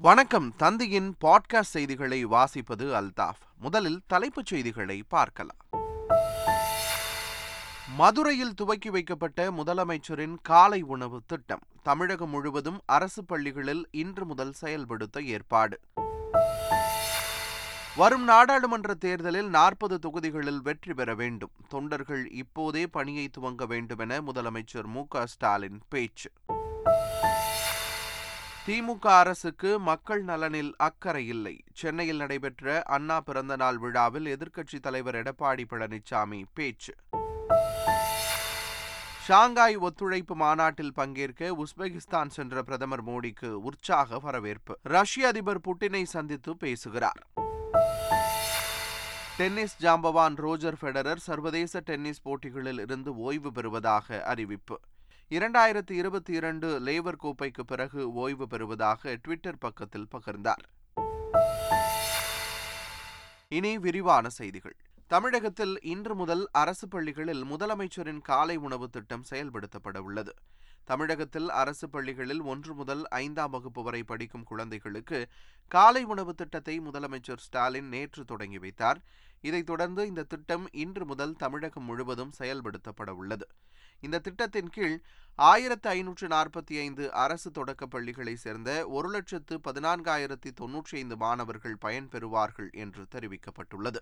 வணக்கம். தந்தியின் பாட்காஸ்ட் செய்திகளை வாசிப்பது அல்தாஃப். முதலில் தலைப்புச் செய்திகளை பார்க்கலாம். மதுரையில் துவக்கி வைக்கப்பட்ட முதலமைச்சரின் காலை உணவு திட்டம். தமிழகம் முழுவதும் அரசு பள்ளிகளில் இன்று முதல் செயல்படுத்த ஏற்பாடு. வரும் நாடாளுமன்ற தேர்தலில் நாற்பது தொகுதிகளில் வெற்றி பெற வேண்டும். தொண்டர்கள் இப்போதே பணியை துவங்க வேண்டுமென முதலமைச்சர் மு ஸ்டாலின் பேச்சு. திமுக அரசுக்கு மக்கள் நலனில் அக்கறை இல்லை. சென்னையில் நடைபெற்ற அண்ணா பிறந்தநாள் விழாவில் எதிர்க்கட்சித் தலைவர் எடப்பாடி பழனிசாமி பேச்சு. ஷாங்காய் ஒத்துழைப்பு மாநாட்டில் பங்கேற்க உஸ்பெகிஸ்தான் சென்ற பிரதமர் மோடிக்கு உற்சாக வரவேற்பு. ரஷ்ய அதிபர் புட்டினை சந்தித்து பேசுகிறார். டென்னிஸ் ஜாம்பவான் ரோஜர் ஃபெடரர் சர்வதேச டென்னிஸ் போட்டிகளில் இருந்து ஓய்வு பெறுவதாக அறிவிப்பு. இரண்டாயிரத்தி இருபத்தி இரண்டு லேவர் கோப்பைக்கு பிறகு ஓய்வு பெறுவதாக ட்விட்டர் பக்கத்தில் பகிர்ந்தார். இனி விரிவான செய்திகள். தமிழகத்தில் இன்று முதல் அரசு பள்ளிகளில் முதலமைச்சரின் காலை உணவு திட்டம் செயல்படுத்தப்பட உள்ளது. தமிழகத்தில் அரசு பள்ளிகளில் ஒன்று முதல் ஐந்தாம் வகுப்பு வரை படிக்கும் குழந்தைகளுக்கு காலை உணவு திட்டத்தை முதலமைச்சர் ஸ்டாலின் நேற்று தொடங்கி வைத்தார். இதைத் தொடர்ந்து இந்த திட்டம் இன்று முதல் தமிழகம் முழுவதும் செயல்படுத்தப்பட உள்ளது. இந்த திட்டத்தின் கீழ் ஆயிரத்து ஐநூற்று நாற்பத்தி ஐந்து அரசு தொடக்கப் பள்ளிகளை சேர்ந்த ஒரு லட்சத்து பதினான்காயிரத்தி தொன்னூற்றி ஐந்து மாணவர்கள் பயன்பெறுவார்கள் என்று தெரிவிக்கப்பட்டுள்ளது.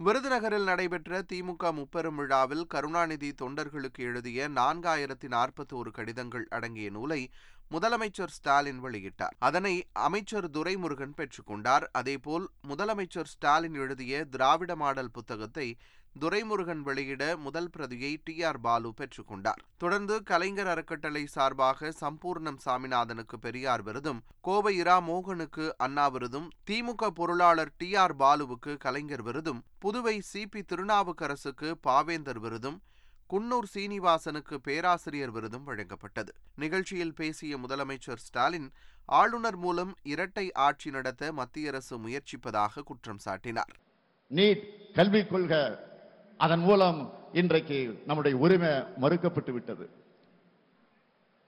விருதுநகரில் நடைபெற்ற திமுக முப்பெரும் விழாவில் கருணாநிதி தொண்டர்களுக்கு எழுதிய நான்காயிரத்தி நாற்பத்தி ஒரு கடிதங்கள் அடங்கிய நூலை முதலமைச்சர் ஸ்டாலின் வெளியிட்டார். அதனை அமைச்சர் துரைமுருகன் பெற்றுக்கொண்டார் அதேபோல் முதலமைச்சர் ஸ்டாலின் எழுதிய திராவிட மாடல் புத்தகத்தை துரைமுருகன் வெளியிட முதல் பிரதியை டி ஆர் பாலு பெற்றுக்கொண்டார் தொடர்ந்து கலைஞர் அறக்கட்டளை சார்பாக சம்பூர்ணம் சாமிநாதனுக்கு பெரியார் விருதும் கோவை இரா மோகனுக்கு அண்ணா விருதும் திமுக பொருளாளர் டி ஆர் பாலுவுக்கு கலைஞர் விருதும் புதுவை சி பி திருநாவுக்கரசுக்கு பாவேந்தர் விருதும் குன்னூர் சீனிவாசனுக்கு பேராசிரியர் விருதும் வழங்கப்பட்டது. நிகழ்ச்சியில் பேசிய முதலமைச்சர் ஸ்டாலின் ஆளுநர் மூலம் இரட்டை ஆட்சி நடத்த மத்திய அரசு முயற்சிப்பதாக குற்றம் சாட்டினார். நீட் கல்விக் கொள்கை அதன் மூலம் இன்றைக்கு நம்முடைய உரிமை மறுக்கப்பட்டு விட்டது.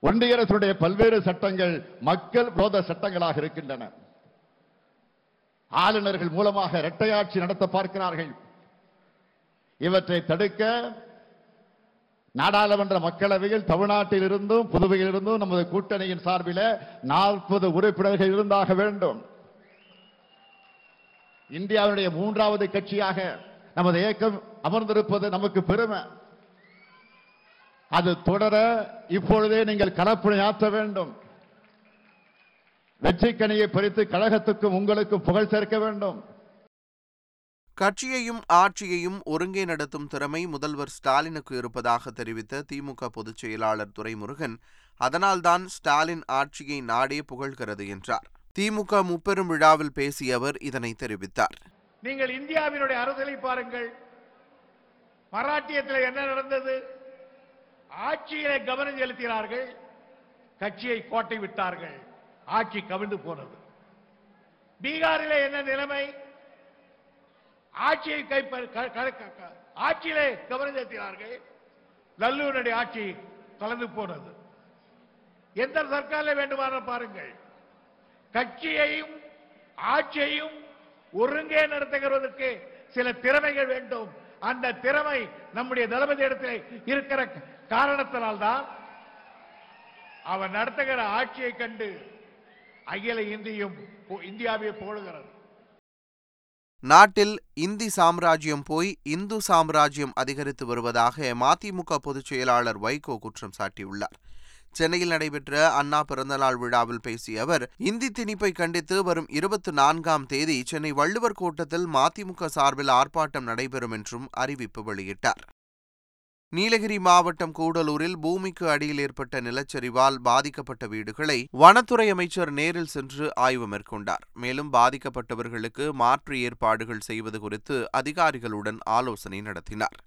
ஒன்றிய அரசுடைய பல்வேறு சட்டங்கள் மக்கள் விரோத சட்டங்களாக இருக்கின்றன. ஆளுநர்கள் மூலமாக இரட்டையாட்சி நடத்த பார்க்கிறார்கள். இவற்றை தடுக்க நாடாளுமன்ற மக்களவையில் தமிழ்நாட்டில் இருந்தும் புதுவையில் இருந்தும் நமது கூட்டணியின் சார்பில் நாற்பது உறுப்பினர்கள் இருந்தாக வேண்டும். இந்தியாவுடைய மூன்றாவது கட்சியாக நமது இயக்கம் அமர்ந்திருப்பது நமக்கு பெருமை. அது தொடர இப்பொழுதே நீங்கள் கலப்பணி ஆற்ற வேண்டும். வெற்றிக்கனியை பறித்து கழகத்துக்கும் உங்களுக்கும் புகழ் சேர்க்க வேண்டும். கட்சியையும் ஆட்சியையும் ஒருங்கே நடத்தும் திறமை முதல்வர் ஸ்டாலினுக்கு இருப்பதாக தெரிவித்த திமுக பொதுச் செயலாளர் துரைமுருகன் அதனால்தான் ஸ்டாலின் ஆட்சியை நாடே புகழ்கிறது என்றார். திமுக முப்பெரும் விழாவில் பேசிய அவர் இதனை தெரிவித்தார். நீங்கள் இந்தியாவினுடைய அரசியலை பாருங்கள். மராட்டியத்தில் என்ன நடந்தது? ஆட்சியிலே கவனம் செலுத்தினார்கள் கட்சியை கோட்டை விட்டார்கள் ஆட்சி கவிழ்ந்து போனது. பீகாரிலே என்ன நிலைமை? ஆட்சியை ஆட்சியிலே கவனம் செலுத்தினார்கள் லல்லூருடைய ஆட்சி கலந்து போனது. எந்த சர்க்காரில் வேண்டுமான பாருங்கள். கட்சியையும் ஆட்சியையும் ஒருங்கே நடத்துகிறதற்கு சில திறமைகள் வேண்டும். அந்த திறமை நம்முடைய தளபதி இடத்தில் இருக்கிற காரணத்தினால்தான் அவர் நடத்துகிற ஆட்சியை கண்டு அகில இந்தியும் இந்தியாவை போடுகிறது. நாட்டில் இந்தி சாம்ராஜ்யம் போய் இந்து சாம்ராஜ்யம் அதிகரித்து வருவதாக மதிமுக பொதுச் செயலாளர் வைகோ குற்றம் சாட்டியுள்ளார். சென்னையில் நடைபெற்ற அண்ணா பிறந்தநாள் விழாவில் பேசிய அவர் இந்தி திணிப்பை கண்டித்து வரும் இருபத்தி நான்காம் தேதி சென்னை வள்ளுவர் கோட்டத்தில் மதிமுக சார்பில் ஆர்ப்பாட்டம் நடைபெறும் என்றும் அறிவிப்பு வெளியிட்டார். நீலகிரி மாவட்டம் கூடலூரில் பூமிக்கு அடியில் ஏற்பட்ட நிலச்சரிவால் பாதிக்கப்பட்ட வீடுகளை வனத்துறை அமைச்சர் நேரில் சென்று ஆய்வு மேற்கொண்டார். மேலும் பாதிக்கப்பட்டவர்களுக்கு மாற்று ஏற்பாடுகள் செய்வது குறித்து அதிகாரிகளுடன் ஆலோசனை நடத்தினார்.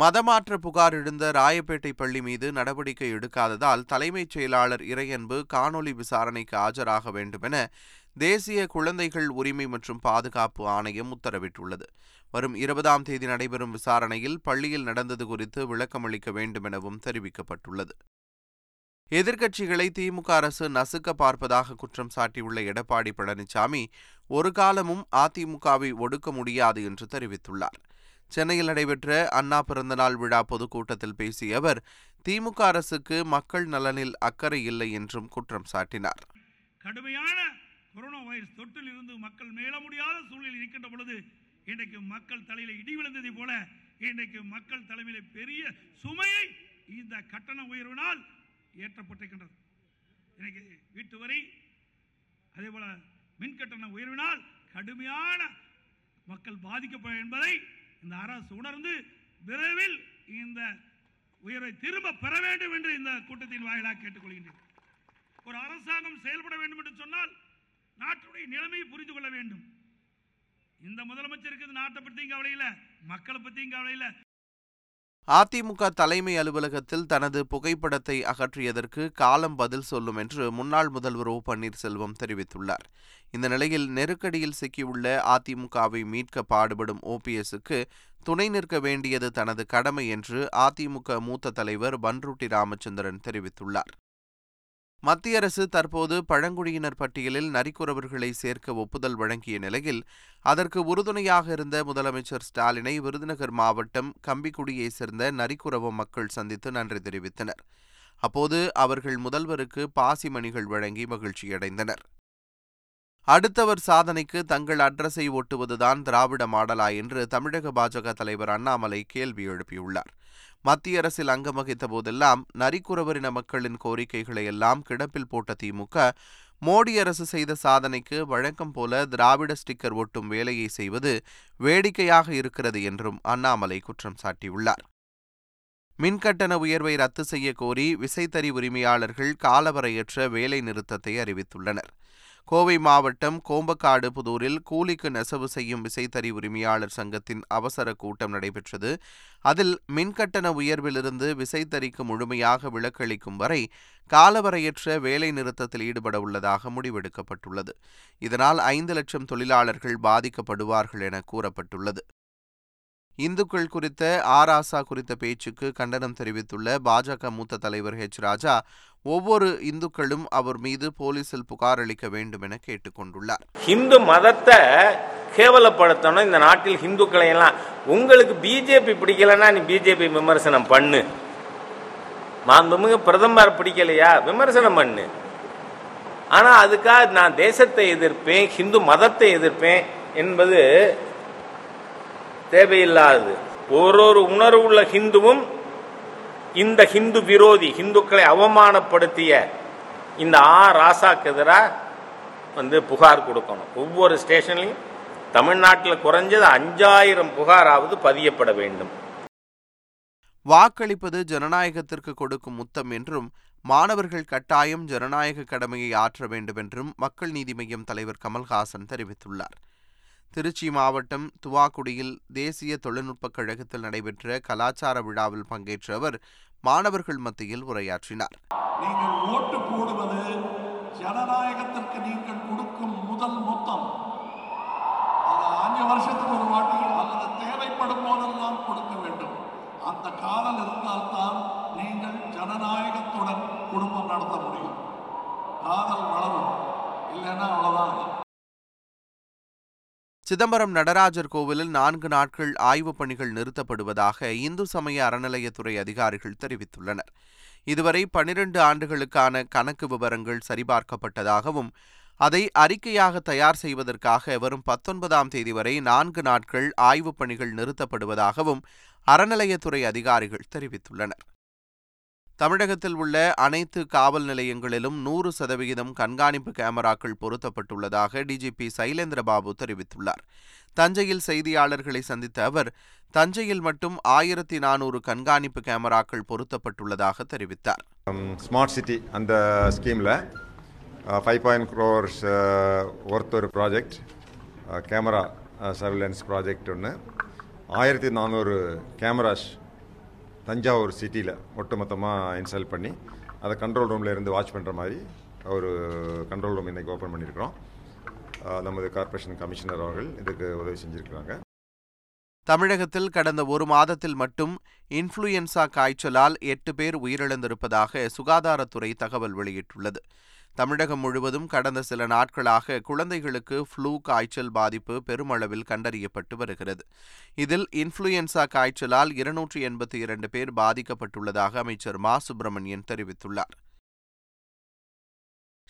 மதமாற்ற புகார் எழுந்த ராயப்பேட்டை பள்ளி மீது நடவடிக்கை எடுக்காததால் தலைமைச் செயலாளர் இறையன்பு காணொலி விசாரணைக்கு ஆஜராக வேண்டுமென தேசிய குழந்தைகள் உரிமை மற்றும் பாதுகாப்பு ஆணையம் உத்தரவிட்டுள்ளது. வரும் இருபதாம் தேதி நடைபெறும் விசாரணையில் பள்ளியில் நடந்தது குறித்து விளக்கமளிக்க வேண்டுமெனவும் தெரிவிக்கப்பட்டுள்ளது. எதிர்க்கட்சிகளை திமுக அரசு நசுக்க பார்ப்பதாக குற்றம் சாட்டியுள்ள எடப்பாடி பழனிசாமி ஒரு காலமும் அதிமுகவை ஒடுக்க முடியாது என்று தெரிவித்துள்ளார். சென்னையில் நடைபெற்ற அண்ணா பிறந்தநாள் விழா பொதுக்கூட்டத்தில் பேசிய அவர் திமுக அரசுக்கு மக்கள் நலனில் அக்கறை இல்லை என்றும் குற்றம் சாட்டினார். கடுமையான கொரோனா வைரஸ் தொற்றில் இருந்து மக்கள் மேல முடியாத சூழ்நிலை இருக்கின்ற பொழுது இன்றைக்கு மக்கள் தலையில இடி விழுந்ததை போல இன்றைக்கு மக்கள் தலைமையில பெரிய சுமையை இந்த கட்டண உயர்வினால் ஏற்றப்பட்டிருக்கின்றது. இன்னைக்கு வீட்டு வரி அதே போல மின் கட்டண உயர்வினால் கடுமையான மக்கள் பாதிக்கப்படும் என்பதை இந்த அரசு உணர்ந்து விரைவில் இந்த உயர்வை திரும்ப பெற வேண்டும் என்று இந்த கூட்டத்தின் வாயிலாக கேட்டுக்கொள்கின்றேன். ஒரு அரசாங்கம் செயல்பட வேண்டும் என்று சொன்னால் நாட்டுடைய நிலைமையை புரிந்து கொள்ள வேண்டும். இந்த முதலமைச்சருக்கு நாட்டை பற்றியும் கவலை இல்லை மக்களை பற்றியும் கவலை இல்லை அதிமுக தலைமை அலுவலகத்தில் தனது புகைப்படத்தை அகற்றியதற்கு காலம் பதில் சொல்லும் என்று முன்னாள் முதல்வர் ஓ பன்னீர்செல்வம் தெரிவித்துள்ளார். இந்த நிலையில் நெருக்கடியில் சிக்கியுள்ள அதிமுகவை மீட்க பாடுபடும் ஓபிஎஸ்க்கு துணை நிற்க வேண்டியது தனது கடமை என்று அதிமுக மூத்த தலைவர் பன்ருட்டி ராமச்சந்திரன் தெரிவித்துள்ளார். மத்திய அரசு தற்போது பழங்குடியினர் பட்டியலில் நரிக்குறவர்களை சேர்க்க ஒப்புதல் வழங்கிய நிலையில் அதற்கு உறுதுணையாக இருந்த முதலமைச்சர் ஸ்டாலினை விருதுநகர் மாவட்டம் கம்பிக்குடியை சேர்ந்த நரிக்குறவ மக்கள் சந்தித்து நன்றி தெரிவித்தனர். அப்போது அவர்கள் முதல்வருக்கு பாசிமணிகள் வழங்கி மகிழ்ச்சியடைந்தனர். அடுத்தவர் சாதனைக்கு தங்கள் அட்ரஸை ஒட்டுவதுதான் திராவிட மாடலா என்று தமிழக பாஜக தலைவர் அண்ணாமலை கேள்வி எழுப்பியுள்ளார். மத்திய அரசில் அங்கம் வகித்த போதெல்லாம் நரிக்குறவரின மக்களின் கோரிக்கைகளை எல்லாம் கிடப்பில் போட்ட திமுக மோடி அரசு செய்த சாதனைக்கு வழக்கம் போல திராவிட ஸ்டிக்கர் ஒட்டும் வேலையை செய்வது வேடிக்கையாக இருக்கிறது என்றும் அண்ணாமலை குற்றம் சாட்டியுள்ளார். மின்கட்டண உயர்வை ரத்து செய்ய கோரி விசைத்தறி உரிமையாளர்கள் காலவரையற்ற வேலை நிறுத்தத்தை அறிவித்துள்ளனர். கோவை மாவட்டம் கோம்பக்காடு புதூரில் கூலிக்கு நெசவு செய்யும் விசைத்தறி உரிமையாளர் சங்கத்தின் அவசர கூட்டம் நடைபெற்றது. அதில் மின்கட்டண உயர்விலிருந்து விசைத்தறிக்கு முழுமையாக விலக்களிக்கும் வரை காலவரையற்ற வேலை நிறுத்தத்தில் ஈடுபட உள்ளதாக முடிவெடுக்கப்பட்டுள்ளது. இதனால் ஐந்து லட்சம் தொழிலாளர்கள் பாதிக்கப்படுவார்கள் என கூறப்பட்டுள்ளது. இந்துக்கள் குறித்த ஆராசா குறித்த பேச்சுக்கு கண்டனம் தெரிவித்துள்ள பாஜக மூத்த தலைவர் ஹெச் ராஜா ஒவ்வொரு இந்துக்களும் அவர் மீது போலீசில் புகார் அளிக்க வேண்டும் என கேட்டுக்கொண்டுள்ளார். ஹிந்து மதத்தை கேவலப்படுத்தணும். இந்த நாட்டில் ஹிந்துக்களை எல்லாம் உங்களுக்கு பிஜேபி பிடிக்கலன்னா நீ பிஜேபி விமர்சனம் பண்ணு. மாண்புமிகு பிரதமர் பிடிக்கலையா? விமர்சனம் பண்ணு. ஆனால் அதுக்காக நான் தேசத்தை எதிர்ப்பேன் ஹிந்து மதத்தை எதிர்ப்பேன் என்பது தேவையில்லாதது. ஒரு உணர்வுள்ள ஹிந்துவும் இந்த ஹிந்து விரோதி ஹிந்துக்களை அவமானப்படுத்திய இந்த ஆ ராசாக்கு எதிராக வந்து புகார் கொடுக்கணும். ஒவ்வொரு ஸ்டேஷன்லையும் தமிழ்நாட்டில் குறைஞ்சது அஞ்சாயிரம் புகாராவது பதியப்பட வேண்டும். வாக்களிப்பது ஜனநாயகத்திற்கு கொடுக்கும் முத்தம் என்றும் மாணவர்கள் கட்டாயம் ஜனநாயக கடமையை ஆற்ற வேண்டும் என்றும் மக்கள் நீதி மய்யம் தலைவர் கமல்ஹாசன் தெரிவித்துள்ளார். திருச்சி மாவட்டம் துவாக்குடியில் தேசிய தொழில்நுட்பக் கழகத்தில் நடைபெற்ற கலாச்சார விழாவில் பங்கேற்ற அவர் மாணவர்கள் மத்தியில் உரையாற்றினார். நீங்கள் ஓட்டு போடுவது ஜனநாயகத்திற்கு நீங்கள் கொடுக்கும் முதல் மொத்தம். அஞ்சு வருஷத்துக்கு ஒரு வாட்டி அல்லது தேவைப்படும் போதெல்லாம் கொடுக்கும் வேண்டும் அந்த காலம் இருந்தால்தான் நீங்கள் ஜனநாயகத்துடன் குடும்பம் நடத்த முடியும் காதல் வளரும் இல்லைன்னா அவ்வளவுதான் சிதம்பரம் நடராஜர் கோவிலில் நான்கு நாட்கள் ஆய்வுப் பணிகள் நிறுத்தப்படுவதாக இந்து சமய அறநிலையத்துறை அதிகாரிகள் தெரிவித்துள்ளனர். இதுவரை பனிரெண்டு ஆண்டுகளுக்கான கணக்கு விவரங்கள் சரிபார்க்கப்பட்டதாகவும் அதை அறிக்கையாக தயார் செய்வதற்காக வரும் பத்தொன்பதாம் தேதி வரை நான்கு நாட்கள் ஆய்வுப் பணிகள் நிறுத்தப்படுவதாகவும் அறநிலையத்துறை அதிகாரிகள் தெரிவித்துள்ளனர். தமிழகத்தில் உள்ள அனைத்து காவல் நிலையங்களிலும் நூறு சதவிகிதம் கண்காணிப்பு கேமராக்கள் பொருத்தப்பட்டுள்ளதாக டிஜிபி சைலேந்திரபாபு தெரிவித்துள்ளார். தஞ்சையில் செய்தியாளர்களை சந்தித்த அவர் தஞ்சையில் மட்டும் ஆயிரத்தி நானூறு கண்காணிப்பு கேமராக்கள் பொருத்தப்பட்டுள்ளதாக தெரிவித்தார். ஸ்மார்ட் சிட்டி அந்த ஸ்கீமில் ஃபைவ் பாயிண்ட் க்ரோர்ஸ் ஒர்த் ஒரு ப்ராஜெக்ட் கேமரா சர்வேலன்ஸ் ப்ராஜெக்ட் ஒன்று ஆயிரத்தி நானூறு கேமராஸ் தஞ்சாவூர் சிட்டியில் ஒட்டுமொத்தமாக இன்ஸ்டால் பண்ணி அதை கண்ட்ரோல் ரூமில் இருந்து வாட்ச் பண்ணுற மாதிரி ஒரு கண்ட்ரோல் ரூம் இன்றைக்கி ஓப்பன் பண்ணியிருக்கிறோம். நமது கார்ப்பரேஷன் கமிஷனர் அவர்கள் இதுக்கு உதவி செஞ்சுருக்கிறாங்க. தமிழகத்தில் கடந்த ஒரு மாதத்தில் மட்டும் இன்ஃப்ளூயன்சா காய்ச்சலால் எட்டு பேர் உயிரிழந்திருப்பதாக சுகாதாரத்துறை தகவல் வெளியிட்டுள்ளது. தமிழகம் முழுவதும் கடந்த சில நாட்களாக குழந்தைகளுக்கு ஃப்ளூ காய்ச்சல் பாதிப்பு பெருமளவில் கண்டறியப்பட்டு வருகிறது. இதில் இன்ஃப்ளூயன்சா காய்ச்சலால் இருநூற்றி எண்பத்தி இரண்டு பேர் பாதிக்கப்பட்டுள்ளதாக அமைச்சர் மா. சுப்பிரமணியன் தெரிவித்துள்ளார்.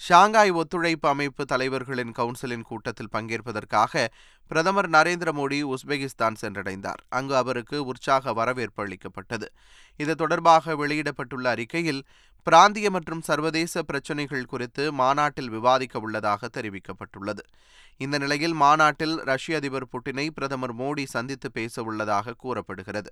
ஷாங்காய் ஒத்துழைப்பு அமைப்பு தலைவர்களின் கவுன்சிலின் கூட்டத்தில் பங்கேற்பதற்காக பிரதமர் நரேந்திர மோடி உஸ்பெகிஸ்தான் சென்றடைந்தார். அங்கு அவருக்கு உற்சாக வரவேற்பு அளிக்கப்பட்டது. இது தொடர்பாக வெளியிடப்பட்டுள்ள அறிக்கையில் பிராந்திய மற்றும் சர்வதேச பிரச்சினைகள் குறித்து மாநாட்டில் விவாதிக்க உள்ளதாக தெரிவிக்கப்பட்டுள்ளது. இந்த நிலையில் மாநாட்டில் ரஷ்ய அதிபர் புட்டினை பிரதமர் மோடி சந்தித்து பேச உள்ளதாக கூறப்படுகிறது.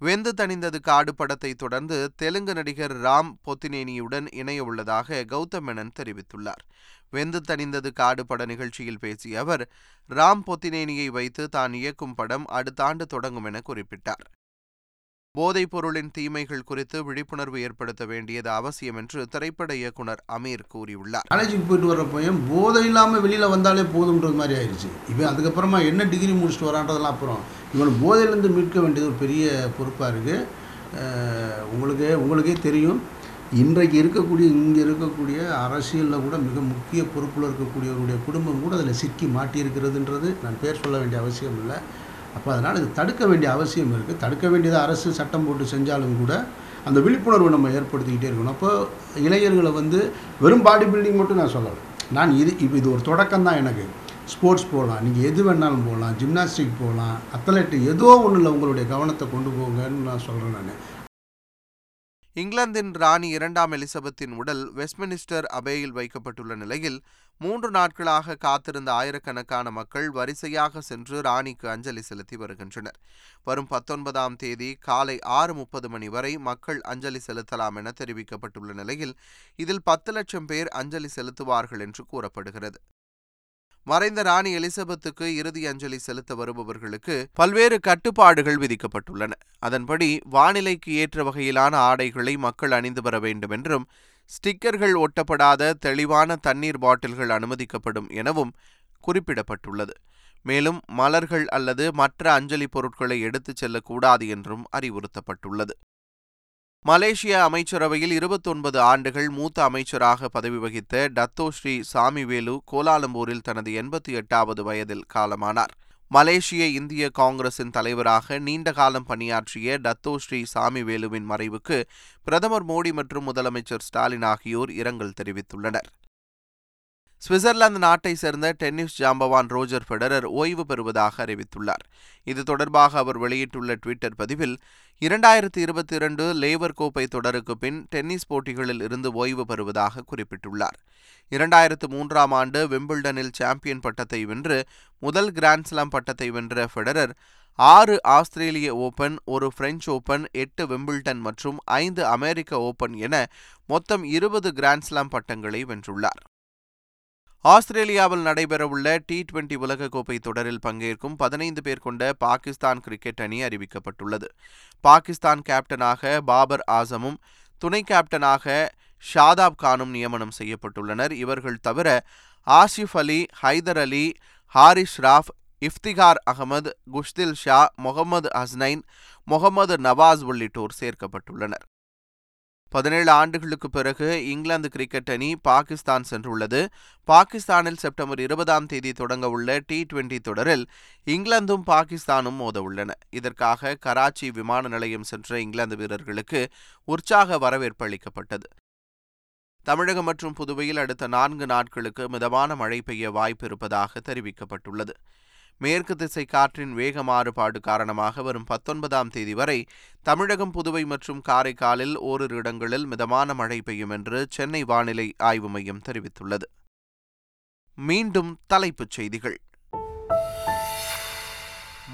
வெந்து தணிந்தது காடு படத்தை தொடர்ந்து தெலுங்கு நடிகர் ராம் பொத்தினேனியுடன் இணைய உள்ளதாக கௌதம் மேனன் தெரிவித்துள்ளார். வெந்து தணிந்தது காடு பட நிகழ்ச்சியில் பேசிய அவர் ராம் பொத்தினேனியை வைத்து தான் இயக்கும் படம் அடுத்த ஆண்டு தொடங்கும் என குறிப்பிட்டார். போதைப் பொருளின் தீமைகள் குறித்து விழிப்புணர்வு ஏற்படுத்த வேண்டியது அவசியம் என்று திரைப்பட இயக்குனர் அமீர் கூறியுள்ளார். காலேஜுக்கு போயிட்டு வர பையன் போதை இல்லாமல் வெளியில் வந்தாலே போதுன்றது மாதிரி ஆயிடுச்சு. இவன் அதுக்கப்புறமா என்ன டிகிரி முடிச்சுட்டு வரான்றதெல்லாம் அப்புறம் இவனை போதையிலேருந்து மீட்க வேண்டியது ஒரு பெரிய பொறுப்பாக இருக்குது உங்களுக்கே உங்களுக்கே தெரியும். இன்றைக்கு இருக்கக்கூடிய இங்கே இருக்கக்கூடிய அரசியலில் கூட மிக முக்கிய பொறுப்பில் இருக்கக்கூடியவருடைய குடும்பம் கூட அதில் சிக்கி மாட்டியிருக்கிறதுன்றது நான் பேர் சொல்ல வேண்டிய அவசியம் இல்லை. அப்போ அதனால் இது தடுக்க வேண்டிய அவசியம் இருக்குது தடுக்க வேண்டியதை அரசு சட்டம் போட்டு செஞ்சாலும் கூட அந்த விழிப்புணர்வு நம்ம ஏற்படுத்திக்கிட்டே இருக்கணும். அப்போ இளைஞர்களை வந்து வெறும் பாடி பில்டிங் மட்டும் நான் சொல்லலை. நான் இது இப்போ இது ஒரு தொடக்கம் தான் எனக்கு. ஸ்போர்ட்ஸ் போகலாம். நீங்கள் எது வேணாலும் போகலாம். ஜிம்னாஸ்டிக் போகலாம். அத்லெட்டு ஏதோ ஒன்றில் உங்களுடைய கவனத்தை கொண்டு போங்கன்னு நான் சொல்கிறேன் நான். இங்கிலாந்தின் ராணி இரண்டாம் எலிசபெத்தின் உடல் வெஸ்ட்மினிஸ்டர் அபேயில் வைக்கப்பட்டுள்ள நிலையில் மூன்று நாட்களாக காத்திருந்த ஆயிரக்கணக்கான மக்கள் வரிசையாக சென்று ராணிக்கு அஞ்சலி செலுத்தி வருகின்றனர். வரும் பத்தொன்பதாம் தேதி காலை ஆறு முப்பது மணி வரை மக்கள் அஞ்சலி செலுத்தலாம் என தெரிவிக்கப்பட்டுள்ள நிலையில் இதில் பத்து லட்சம் பேர் அஞ்சலி செலுத்துவார்கள் என்று கூறப்படுகிறது. மறைந்த ராணி எலிசபெத்துக்கு இறுதி அஞ்சலி செலுத்த வருபவர்களுக்கு பல்வேறு கட்டுப்பாடுகள் விதிக்கப்பட்டுள்ளன. அதன்படி வானிலைக்கு ஏற்ற வகையிலான ஆடைகளை மக்கள் அணிந்து வர வேண்டும் என்றும் ஸ்டிக்கர்கள் ஒட்டப்படாத தெளிவான தண்ணீர் பாட்டில்கள் அனுமதிக்கப்படும் எனவும் குறிப்பிடப்பட்டுள்ளது. மேலும் மலர்கள் அல்லது மற்ற அஞ்சலி பொருட்களை எடுத்துச் செல்லக்கூடாது என்றும் அறிவுறுத்தப்பட்டுள்ளது. மலேசிய அமைச்சரவையில் இருபத்தொன்பது ஆண்டுகள் மூத்த அமைச்சராக பதவி வகித்த டத்தோ ஸ்ரீ சாமிவேலு கோலாலம்பூரில் தனது எண்பத்தி எட்டாவது வயதில் காலமானார். மலேசிய இந்திய காங்கிரசின் தலைவராக நீண்ட காலம் பணியாற்றிய டத்தோ ஸ்ரீ சாமிவேலுவின் மறைவுக்கு பிரதமர் மோடி மற்றும் முதலமைச்சர் ஸ்டாலின் ஆகியோர் இரங்கல் தெரிவித்துள்ளனர். சுவிட்சர்லாந்து நாட்டை சேர்ந்த டென்னிஸ் ஜாம்பவான் ரோஜர் ஃபெடரர் ஓய்வு பெறுவதாக அறிவித்துள்ளார். இது தொடர்பாக அவர் வெளியிட்டுள்ள ட்விட்டர் பதிவில் இரண்டாயிரத்தி இருபத்தி இரண்டு லேவர் கோப்பை தொடருக்கு பின் டென்னிஸ் போட்டிகளில் இருந்து ஓய்வு பெறுவதாக குறிப்பிட்டுள்ளார். இரண்டாயிரத்து மூன்றாம் ஆண்டு விம்பிள்டனில் சாம்பியன் பட்டத்தை வென்று முதல் கிராண்ட்ஸ்லாம் பட்டத்தை வென்ற ஃபெடரர் ஆறு ஆஸ்திரேலிய ஓபன் ஒரு பிரெஞ்சு ஓபன் எட்டு விம்பிள்டன் மற்றும் ஐந்து அமெரிக்க ஓபன் என மொத்தம் இருபது கிராண்ட்ஸ்லாம் பட்டங்களை வென்றுள்ளார். ஆஸ்திரேலியாவில் நடைபெறவுள்ள டி டுவெண்டி உலகக்கோப்பை தொடரில் பங்கேற்கும் பதினைந்து பேர் கொண்ட பாகிஸ்தான் கிரிக்கெட் அணி அறிவிக்கப்பட்டுள்ளது. பாகிஸ்தான் கேப்டனாக பாபர் ஆசமும் துணை கேப்டனாக ஷாதாப் கானும் நியமனம் செய்யப்பட்டுள்ளனர். இவர்கள் தவிர ஆசிஃப் அலி ஹைதர் அலி ஹாரிஸ் ராஃப் இஃப்திகார் அகமது குஷ்தில் ஷா முகமது ஹஸ்னைன் முகமது நவாஸ் உள்ளிட்டோர் சேர்க்கப்பட்டுள்ளனர். பதினேழு ஆண்டுகளுக்கு பிறகு இங்கிலாந்து கிரிக்கெட் அணி பாகிஸ்தான் சென்றுள்ளது. பாகிஸ்தானில் செப்டம்பர் இருபதாம் தேதி தொடங்க உள்ள டி டுவெண்டி தொடரில் இங்கிலாந்தும் பாகிஸ்தானும் மோத உள்ளன இதற்காக கராச்சி விமான நிலையம் சென்ற இங்கிலாந்து வீரர்களுக்கு உற்சாக வரவேற்பு அளிக்கப்பட்டது. தமிழகம் மற்றும் புதுவையில் அடுத்த நான்கு நாட்களுக்கு மிதமான மழை பெய்ய வாய்ப்பு இருப்பதாக தெரிவிக்கப்பட்டுள்ளது. மேற்கு திசை காற்றின் வேக மாறுபாடு காரணமாக வரும் பத்தொன்பதாம் தேதி வரை தமிழகம் புதுவை மற்றும் காரைக்காலில் ஓரிரு இடங்களில் மிதமான மழை பெய்யும் என்று சென்னை வானிலை ஆய்வு மையம் தெரிவித்துள்ளது. மீண்டும் தலைப்புச் செய்திகள்.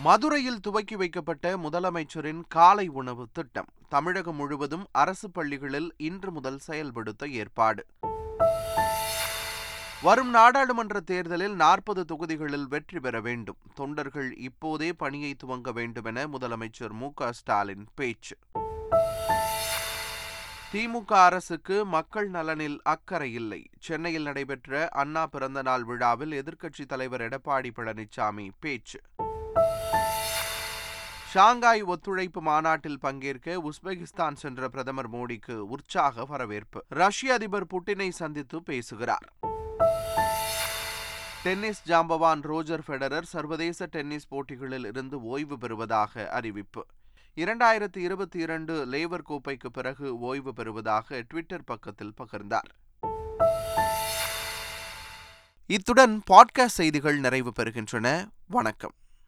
மதுரையில் துவக்கி வைக்கப்பட்ட முதலமைச்சரின் காலை உணவு திட்டம் தமிழகம் முழுவதும் அரசு பள்ளிகளில் இன்று முதல் செயல்படுத்த ஏற்பாடு. வரும் நாடாளுமன்ற தேர்தலில் நாற்பது தொகுதிகளில் வெற்றி பெற வேண்டும். தொண்டர்கள் இப்போதே பணியை துவங்க வேண்டும் என முதலமைச்சர் மு. ஸ்டாலின் பேச்சு. திமுக அரசுக்கு மக்கள் நலனில் அக்கறை இல்லை. சென்னையில் நடைபெற்ற அண்ணா பிறந்தநாள் விழாவில் எதிர்க்கட்சித் தலைவர் எடப்பாடி பழனிசாமி பேச்சு. ஷாங்காய் ஒத்துழைப்பு மாநாட்டில் பங்கேற்க உஸ்பெகிஸ்தான் சென்ற பிரதமர் மோடிக்கு உற்சாக வரவேற்பு. ரஷ்ய அதிபர் புட்டினை சந்தித்து பேசுகிறார். டென்னிஸ் ஜாம்பவான் ரோஜர் ஃபெடரர் சர்வதேச டென்னிஸ் போட்டிகளில் இருந்து ஓய்வு பெறுவதாக அறிவிப்பு. இரண்டாயிரத்தி இருபத்தி இரண்டு லேவர் கோப்பைக்கு பிறகு ஓய்வு பெறுவதாக ட்விட்டர் பக்கத்தில் பகிர்ந்தார். இத்துடன் பாட்காஸ்ட் செய்திகள் நிறைவு பெறுகின்றன. வணக்கம்.